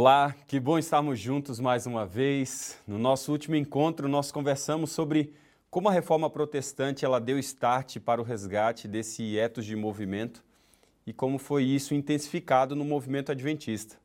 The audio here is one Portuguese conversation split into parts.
Olá, que bom estarmos juntos mais uma vez. No nosso último encontro, nós conversamos sobre como a reforma protestante ela deu start para o resgate desse etos de movimento e como foi isso intensificado no movimento adventista.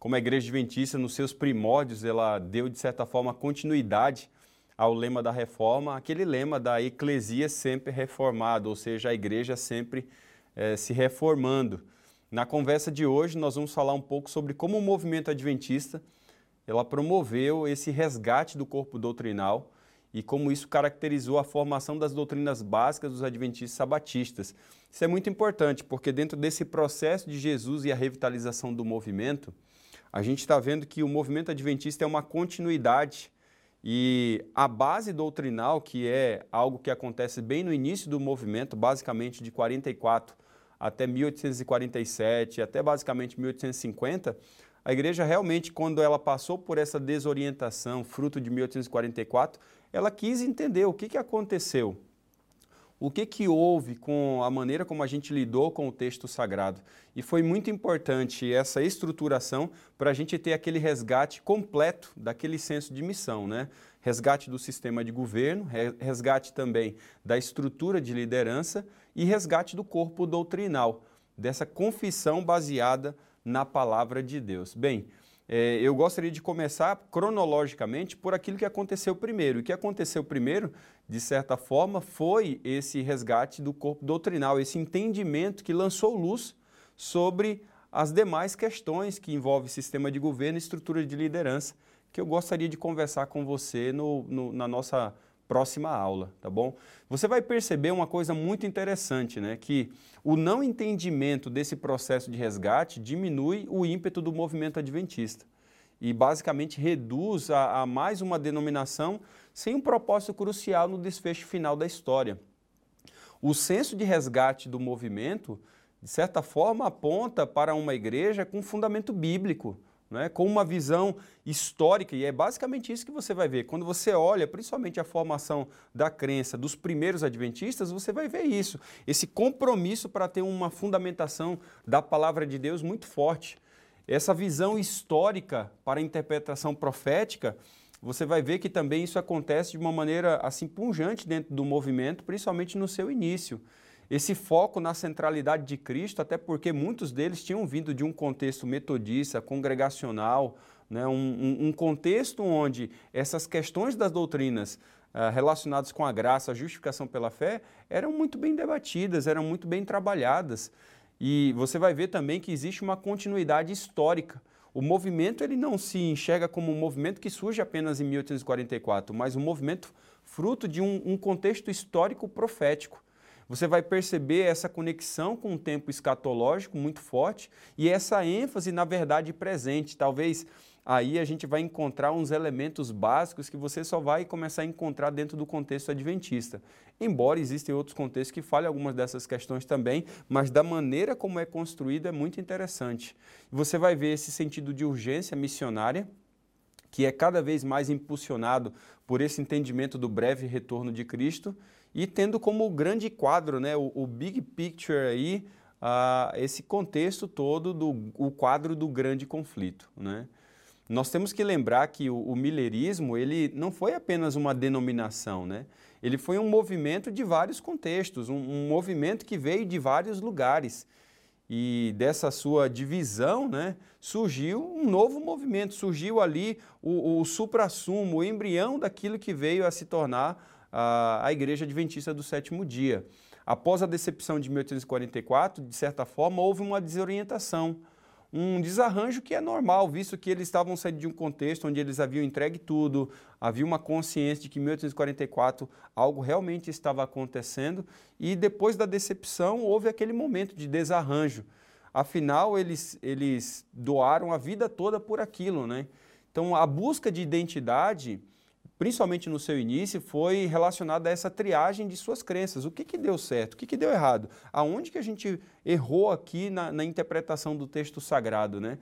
Como a igreja adventista, nos seus primórdios, ela deu de certa forma continuidade ao lema da reforma, aquele lema da eclesia sempre reformada, ou seja, a igreja sempre eh, se reformando. Na conversa de hoje, nós vamos falar um pouco sobre como o movimento adventista ela promoveu esse resgate do corpo doutrinal e como isso caracterizou a formação das doutrinas básicas dos adventistas sabatistas. Isso é muito importante, porque dentro desse processo de Jesus e a revitalização do movimento, a gente está vendo que o movimento adventista é uma continuidade e a base doutrinal, que é algo que acontece bem no início do movimento, basicamente de 44 até 1847, até basicamente 1850, a igreja realmente, quando ela passou por essa desorientação, fruto de 1844, ela quis entender o que, que aconteceu. O que, que houve com a maneira como a gente lidou com o texto sagrado. E foi muito importante essa estruturação para a gente ter aquele resgate completo daquele senso de missão, né? Resgate do sistema de governo, resgate também da estrutura de liderança e resgate do corpo doutrinal, dessa confissão baseada na palavra de Deus. Bem, é, eu gostaria de começar cronologicamente por aquilo que aconteceu primeiro. O que aconteceu primeiro, de certa forma, foi esse resgate do corpo doutrinal, esse entendimento que lançou luz sobre as demais questões que envolvem sistema de governo e estrutura de liderança, que eu gostaria de conversar com você no, no, na nossa próxima aula, tá bom? Você vai perceber uma coisa muito interessante, né? Que o não entendimento desse processo de resgate diminui o ímpeto do movimento adventista e basicamente reduz a, a mais uma denominação sem um propósito crucial no desfecho final da história. O senso de resgate do movimento, de certa forma, aponta para uma igreja com fundamento bíblico, né, com uma visão histórica, e é basicamente isso que você vai ver. Quando você olha, principalmente a formação da crença dos primeiros adventistas, você vai ver isso, esse compromisso para ter uma fundamentação da palavra de Deus muito forte. Essa visão histórica para a interpretação profética, você vai ver que também isso acontece de uma maneira assim punjante dentro do movimento, principalmente no seu início esse foco na centralidade de Cristo, até porque muitos deles tinham vindo de um contexto metodista, congregacional, né, um, um contexto onde essas questões das doutrinas uh, relacionadas com a graça, a justificação pela fé, eram muito bem debatidas, eram muito bem trabalhadas. E você vai ver também que existe uma continuidade histórica. O movimento ele não se enxerga como um movimento que surge apenas em 1844, mas um movimento fruto de um, um contexto histórico profético você vai perceber essa conexão com o tempo escatológico muito forte e essa ênfase na verdade presente. Talvez aí a gente vai encontrar uns elementos básicos que você só vai começar a encontrar dentro do contexto adventista. Embora existem outros contextos que falem algumas dessas questões também, mas da maneira como é construído é muito interessante. Você vai ver esse sentido de urgência missionária, que é cada vez mais impulsionado por esse entendimento do breve retorno de Cristo e tendo como grande quadro, né, o, o big picture aí, uh, esse contexto todo do o quadro do grande conflito, né? Nós temos que lembrar que o, o Millerismo ele não foi apenas uma denominação, né? Ele foi um movimento de vários contextos, um, um movimento que veio de vários lugares e dessa sua divisão, né, surgiu um novo movimento, surgiu ali o, o supra-sumo, o embrião daquilo que veio a se tornar a, a Igreja Adventista do Sétimo Dia. Após a decepção de 1844, de certa forma, houve uma desorientação, um desarranjo que é normal, visto que eles estavam saindo de um contexto onde eles haviam entregue tudo, havia uma consciência de que em 1844 algo realmente estava acontecendo e depois da decepção houve aquele momento de desarranjo. Afinal, eles, eles doaram a vida toda por aquilo, né? Então, a busca de identidade principalmente no seu início, foi relacionada a essa triagem de suas crenças. O que, que deu certo? O que, que deu errado? Aonde que a gente errou aqui na, na interpretação do texto sagrado, né?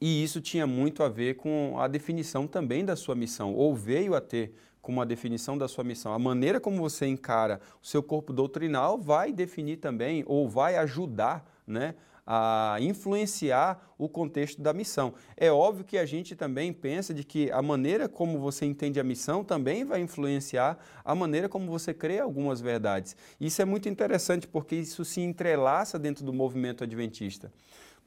E isso tinha muito a ver com a definição também da sua missão, ou veio a ter como a definição da sua missão. A maneira como você encara o seu corpo doutrinal vai definir também, ou vai ajudar né, a influenciar o contexto da missão. É óbvio que a gente também pensa de que a maneira como você entende a missão também vai influenciar a maneira como você crê algumas verdades. Isso é muito interessante porque isso se entrelaça dentro do movimento adventista.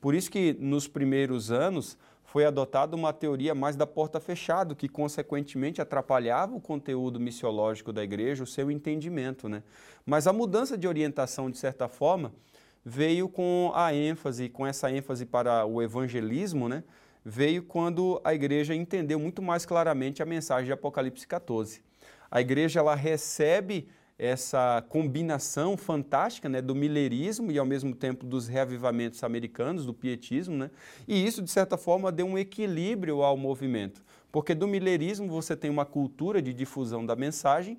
Por isso que nos primeiros anos foi adotada uma teoria mais da porta fechada, que consequentemente atrapalhava o conteúdo missiológico da igreja, o seu entendimento. Né? Mas a mudança de orientação, de certa forma, veio com a ênfase, com essa ênfase para o evangelismo, né? veio quando a igreja entendeu muito mais claramente a mensagem de Apocalipse 14. A igreja ela recebe essa combinação fantástica né, do milerismo e ao mesmo tempo dos reavivamentos americanos, do pietismo, né? e isso de certa forma deu um equilíbrio ao movimento, porque do milerismo você tem uma cultura de difusão da mensagem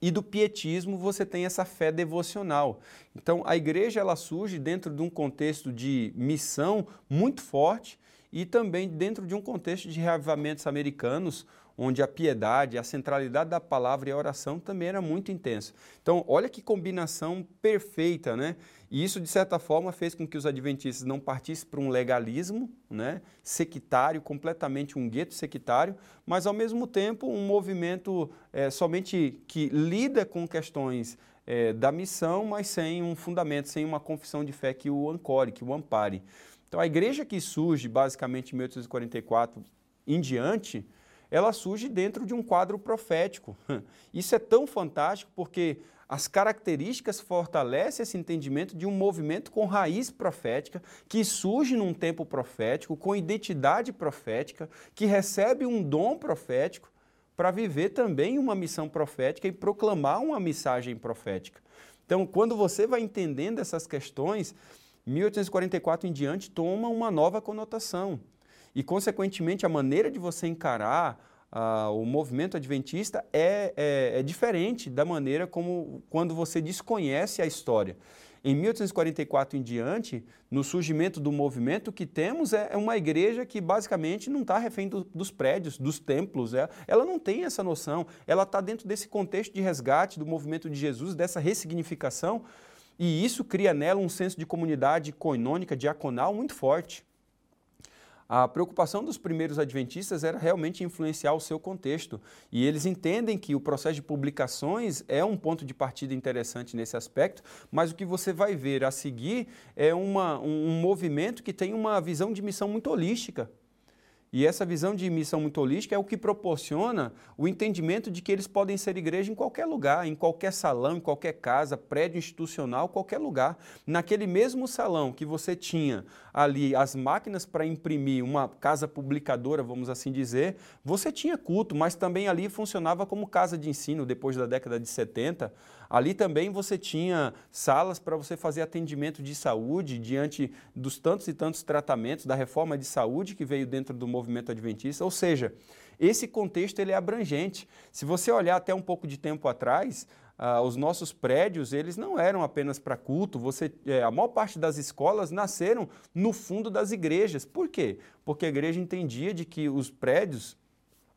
e do pietismo você tem essa fé devocional. Então a igreja ela surge dentro de um contexto de missão muito forte e também dentro de um contexto de reavivamentos americanos, onde a piedade, a centralidade da palavra e a oração também era muito intensa. Então, olha que combinação perfeita, né? E isso, de certa forma, fez com que os adventistas não partissem para um legalismo né, sectário, completamente um gueto sectário, mas, ao mesmo tempo, um movimento é, somente que lida com questões é, da missão, mas sem um fundamento, sem uma confissão de fé que o ancore, que o ampare. Então, a igreja que surge, basicamente, em 1844 em diante, ela surge dentro de um quadro profético. Isso é tão fantástico porque as características fortalecem esse entendimento de um movimento com raiz profética, que surge num tempo profético, com identidade profética, que recebe um dom profético para viver também uma missão profética e proclamar uma mensagem profética. Então, quando você vai entendendo essas questões, 1844 em diante toma uma nova conotação. E, consequentemente, a maneira de você encarar ah, o movimento adventista é, é, é, diferente da maneira como quando você desconhece a história. Em 1844 em diante, no surgimento do movimento, o que temos é, é uma igreja que basicamente não está refém do, dos prédios, dos templos. É, ela não tem essa noção. Ela está dentro desse contexto de resgate do movimento de Jesus, dessa ressignificação, e isso cria nela um senso de comunidade coinônica, diaconal muito forte. A preocupação dos primeiros adventistas era realmente influenciar o seu contexto. E eles entendem que o processo de publicações é um ponto de partida interessante nesse aspecto, mas o que você vai ver a seguir é uma, um movimento que tem uma visão de missão muito holística. E essa visão de missão muito holística é o que proporciona o entendimento de que eles podem ser igreja em qualquer lugar, em qualquer salão, em qualquer casa, prédio institucional, qualquer lugar. Naquele mesmo salão que você tinha ali as máquinas para imprimir uma casa publicadora, vamos assim dizer, você tinha culto, mas também ali funcionava como casa de ensino depois da década de 70. Ali também você tinha salas para você fazer atendimento de saúde diante dos tantos e tantos tratamentos da reforma de saúde que veio dentro do movimento adventista. Ou seja, esse contexto ele é abrangente. Se você olhar até um pouco de tempo atrás, ah, os nossos prédios eles não eram apenas para culto. Você, é, a maior parte das escolas nasceram no fundo das igrejas. Por quê? Porque a igreja entendia de que os prédios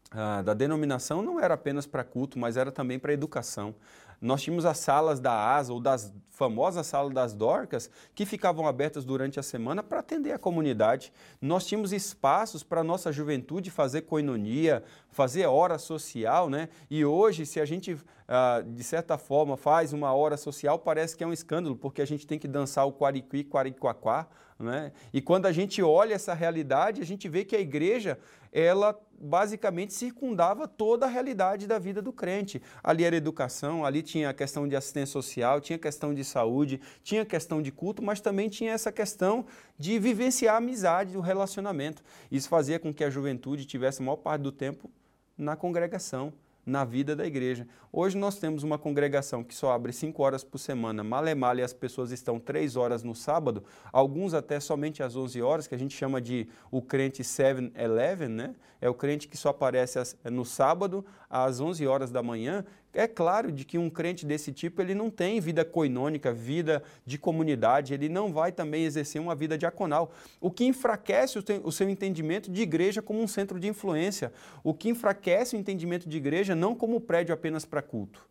ah, da denominação não era apenas para culto, mas era também para educação. Nós tínhamos as salas da ASA ou das famosas salas das Dorcas que ficavam abertas durante a semana para atender a comunidade. Nós tínhamos espaços para a nossa juventude fazer coinonia, fazer hora social, né? E hoje, se a gente, ah, de certa forma, faz uma hora social, parece que é um escândalo, porque a gente tem que dançar o quariqui, quariquaquá, né? E quando a gente olha essa realidade, a gente vê que a igreja ela basicamente circundava toda a realidade da vida do crente. Ali era educação, ali tinha a questão de assistência social, tinha a questão de saúde, tinha a questão de culto, mas também tinha essa questão de vivenciar a amizade, o relacionamento. Isso fazia com que a juventude tivesse a maior parte do tempo na congregação na vida da igreja. Hoje nós temos uma congregação que só abre cinco horas por semana, mal e as pessoas estão três horas no sábado, alguns até somente às 11 horas, que a gente chama de o crente 7-Eleven, né? É o crente que só aparece no sábado às 11 horas da manhã, é claro de que um crente desse tipo ele não tem vida coinônica, vida de comunidade, ele não vai também exercer uma vida diaconal, o que enfraquece o seu entendimento de igreja como um centro de influência, o que enfraquece o entendimento de igreja não como prédio apenas para culto.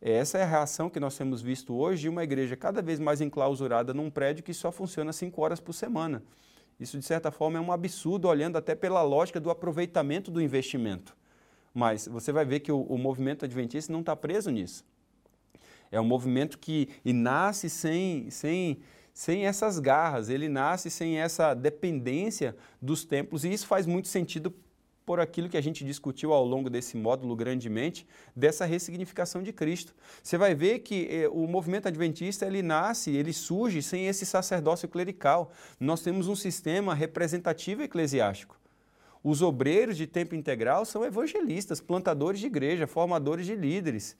Essa é a reação que nós temos visto hoje de uma igreja cada vez mais enclausurada num prédio que só funciona cinco horas por semana. Isso, de certa forma, é um absurdo, olhando até pela lógica do aproveitamento do investimento. Mas você vai ver que o, o movimento adventista não está preso nisso. É um movimento que nasce sem, sem, sem essas garras, ele nasce sem essa dependência dos templos, e isso faz muito sentido por aquilo que a gente discutiu ao longo desse módulo grandemente, dessa ressignificação de Cristo. Você vai ver que eh, o movimento adventista, ele nasce, ele surge sem esse sacerdócio clerical. Nós temos um sistema representativo eclesiástico. Os obreiros de tempo integral são evangelistas, plantadores de igreja, formadores de líderes.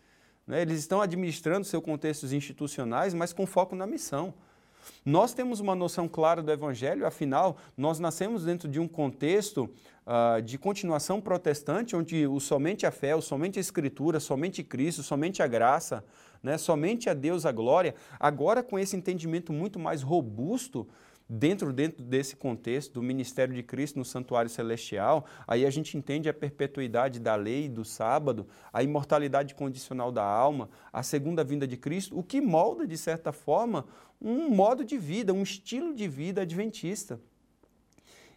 Né? Eles estão administrando seus contextos institucionais, mas com foco na missão. Nós temos uma noção clara do Evangelho, afinal, nós nascemos dentro de um contexto uh, de continuação protestante, onde o somente a fé, o somente a Escritura, somente Cristo, somente a graça, né, somente a Deus a glória. Agora, com esse entendimento muito mais robusto, dentro, dentro desse contexto do ministério de Cristo no santuário celestial, aí a gente entende a perpetuidade da lei do sábado, a imortalidade condicional da alma, a segunda vinda de Cristo, o que molda, de certa forma, um modo de vida, um estilo de vida adventista.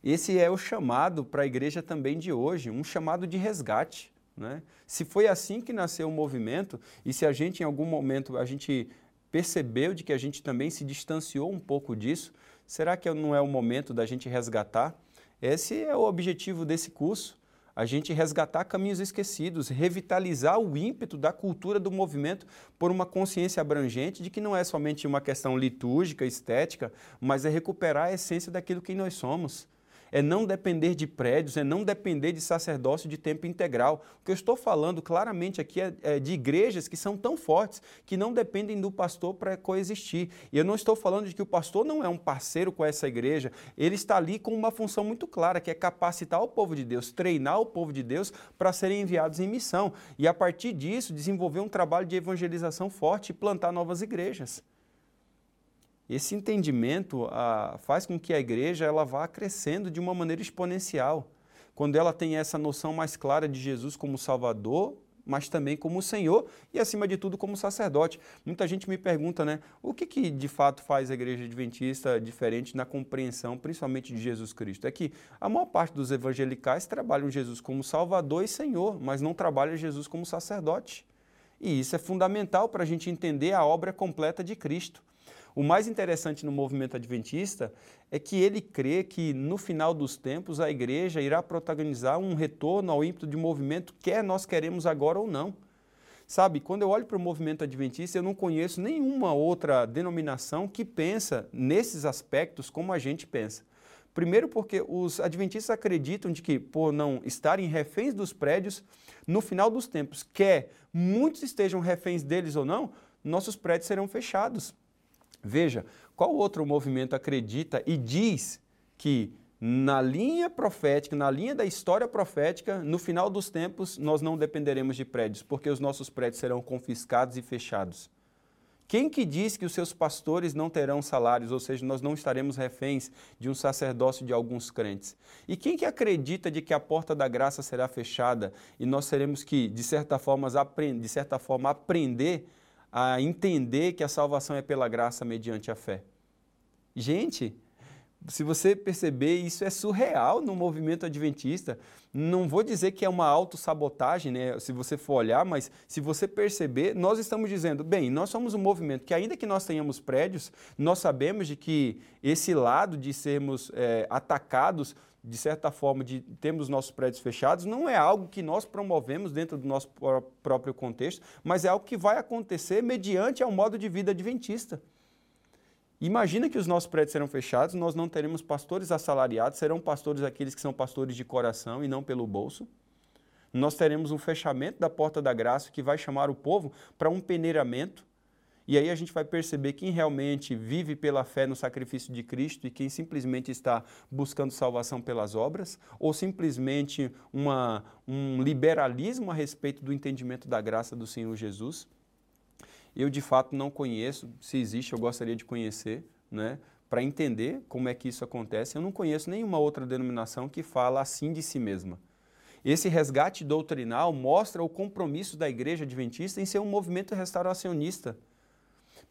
Esse é o chamado para a igreja também de hoje, um chamado de resgate. Né? Se foi assim que nasceu o movimento, e se a gente em algum momento a gente percebeu de que a gente também se distanciou um pouco disso, Será que não é o momento da gente resgatar? Esse é o objetivo desse curso, a gente resgatar caminhos esquecidos, revitalizar o ímpeto da cultura do movimento por uma consciência abrangente de que não é somente uma questão litúrgica, estética, mas é recuperar a essência daquilo que nós somos é não depender de prédios, é não depender de sacerdócio de tempo integral. O que eu estou falando claramente aqui é, é de igrejas que são tão fortes que não dependem do pastor para coexistir. E eu não estou falando de que o pastor não é um parceiro com essa igreja, ele está ali com uma função muito clara, que é capacitar o povo de Deus, treinar o povo de Deus para serem enviados em missão. E a partir disso, desenvolver um trabalho de evangelização forte e plantar novas igrejas. Esse entendimento ah, faz com que a igreja ela vá crescendo de uma maneira exponencial. Quando ela tem essa noção mais clara de Jesus como Salvador, mas também como Senhor e, acima de tudo, como sacerdote. Muita gente me pergunta, né, o que, que de fato faz a igreja adventista diferente na compreensão, principalmente de Jesus Cristo? É que a maior parte dos evangelicais trabalham Jesus como Salvador e Senhor, mas não trabalham Jesus como sacerdote. E isso é fundamental para a gente entender a obra completa de Cristo. O mais interessante no movimento adventista é que ele crê que no final dos tempos a igreja irá protagonizar um retorno ao ímpeto de movimento, quer nós queremos agora ou não. Sabe, quando eu olho para o movimento adventista, eu não conheço nenhuma outra denominação que pensa nesses aspectos como a gente pensa. Primeiro porque os adventistas acreditam de que, por não estarem reféns dos prédios, no final dos tempos, quer muitos estejam reféns deles ou não, nossos prédios serão fechados. Veja, qual outro movimento acredita e diz que na linha profética, na linha da história profética, no final dos tempos, nós não dependeremos de prédios, porque os nossos prédios serão confiscados e fechados. Quem que diz que os seus pastores não terão salários, ou seja, nós não estaremos reféns de um sacerdócio de alguns crentes? E quem que acredita de que a porta da graça será fechada e nós teremos que, de certa forma, de certa forma aprender a entender que a salvação é pela graça mediante a fé. Gente, se você perceber, isso é surreal no movimento adventista. Não vou dizer que é uma autossabotagem, né, se você for olhar, mas se você perceber, nós estamos dizendo, bem, nós somos um movimento que, ainda que nós tenhamos prédios, nós sabemos de que esse lado de sermos é, atacados de certa forma, de termos nossos prédios fechados, não é algo que nós promovemos dentro do nosso próprio contexto, mas é algo que vai acontecer mediante ao modo de vida adventista. Imagina que os nossos prédios serão fechados, nós não teremos pastores assalariados, serão pastores aqueles que são pastores de coração e não pelo bolso. Nós teremos um fechamento da porta da graça que vai chamar o povo para um peneiramento, e aí a gente vai perceber quem realmente vive pela fé no sacrifício de Cristo e quem simplesmente está buscando salvação pelas obras, ou simplesmente uma, um liberalismo a respeito do entendimento da graça do Senhor Jesus. Eu de fato não conheço, se existe, eu gostaria de conhecer, né? Para entender como é que isso acontece, eu não conheço nenhuma outra denominação que fala assim de si mesma. Esse resgate doutrinal mostra o compromisso da igreja adventista em ser um movimento restauracionista.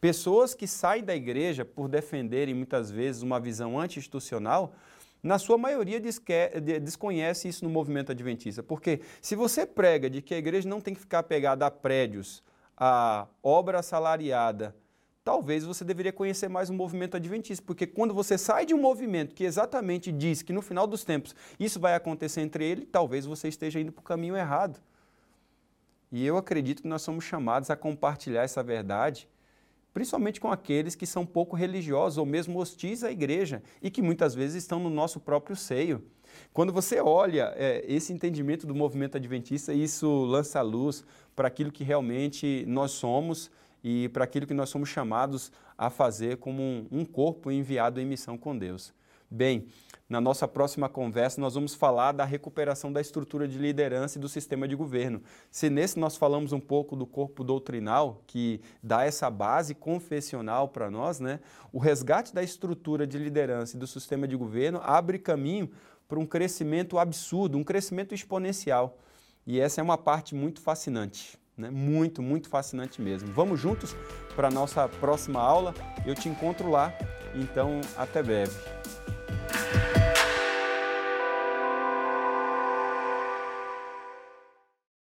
Pessoas que saem da igreja por defenderem muitas vezes uma visão anti-institucional, na sua maioria desconhece isso no movimento adventista. Porque se você prega de que a igreja não tem que ficar pegada a prédios, a obra assalariada, talvez você deveria conhecer mais o movimento adventista, porque quando você sai de um movimento que exatamente diz que no final dos tempos isso vai acontecer entre ele, talvez você esteja indo para o caminho errado. E eu acredito que nós somos chamados a compartilhar essa verdade, principalmente com aqueles que são pouco religiosos ou mesmo hostis à igreja e que muitas vezes estão no nosso próprio seio. Quando você olha é, esse entendimento do movimento adventista, isso lança luz para aquilo que realmente nós somos e para aquilo que nós somos chamados a fazer como um, um corpo enviado em missão com Deus. Bem, na nossa próxima conversa, nós vamos falar da recuperação da estrutura de liderança e do sistema de governo. Se nesse nós falamos um pouco do corpo doutrinal, que dá essa base confessional para nós, né? o resgate da estrutura de liderança e do sistema de governo abre caminho para um crescimento absurdo, um crescimento exponencial. E essa é uma parte muito fascinante. Né? Muito, muito fascinante mesmo. Vamos juntos para a nossa próxima aula. Eu te encontro lá. Então, até breve.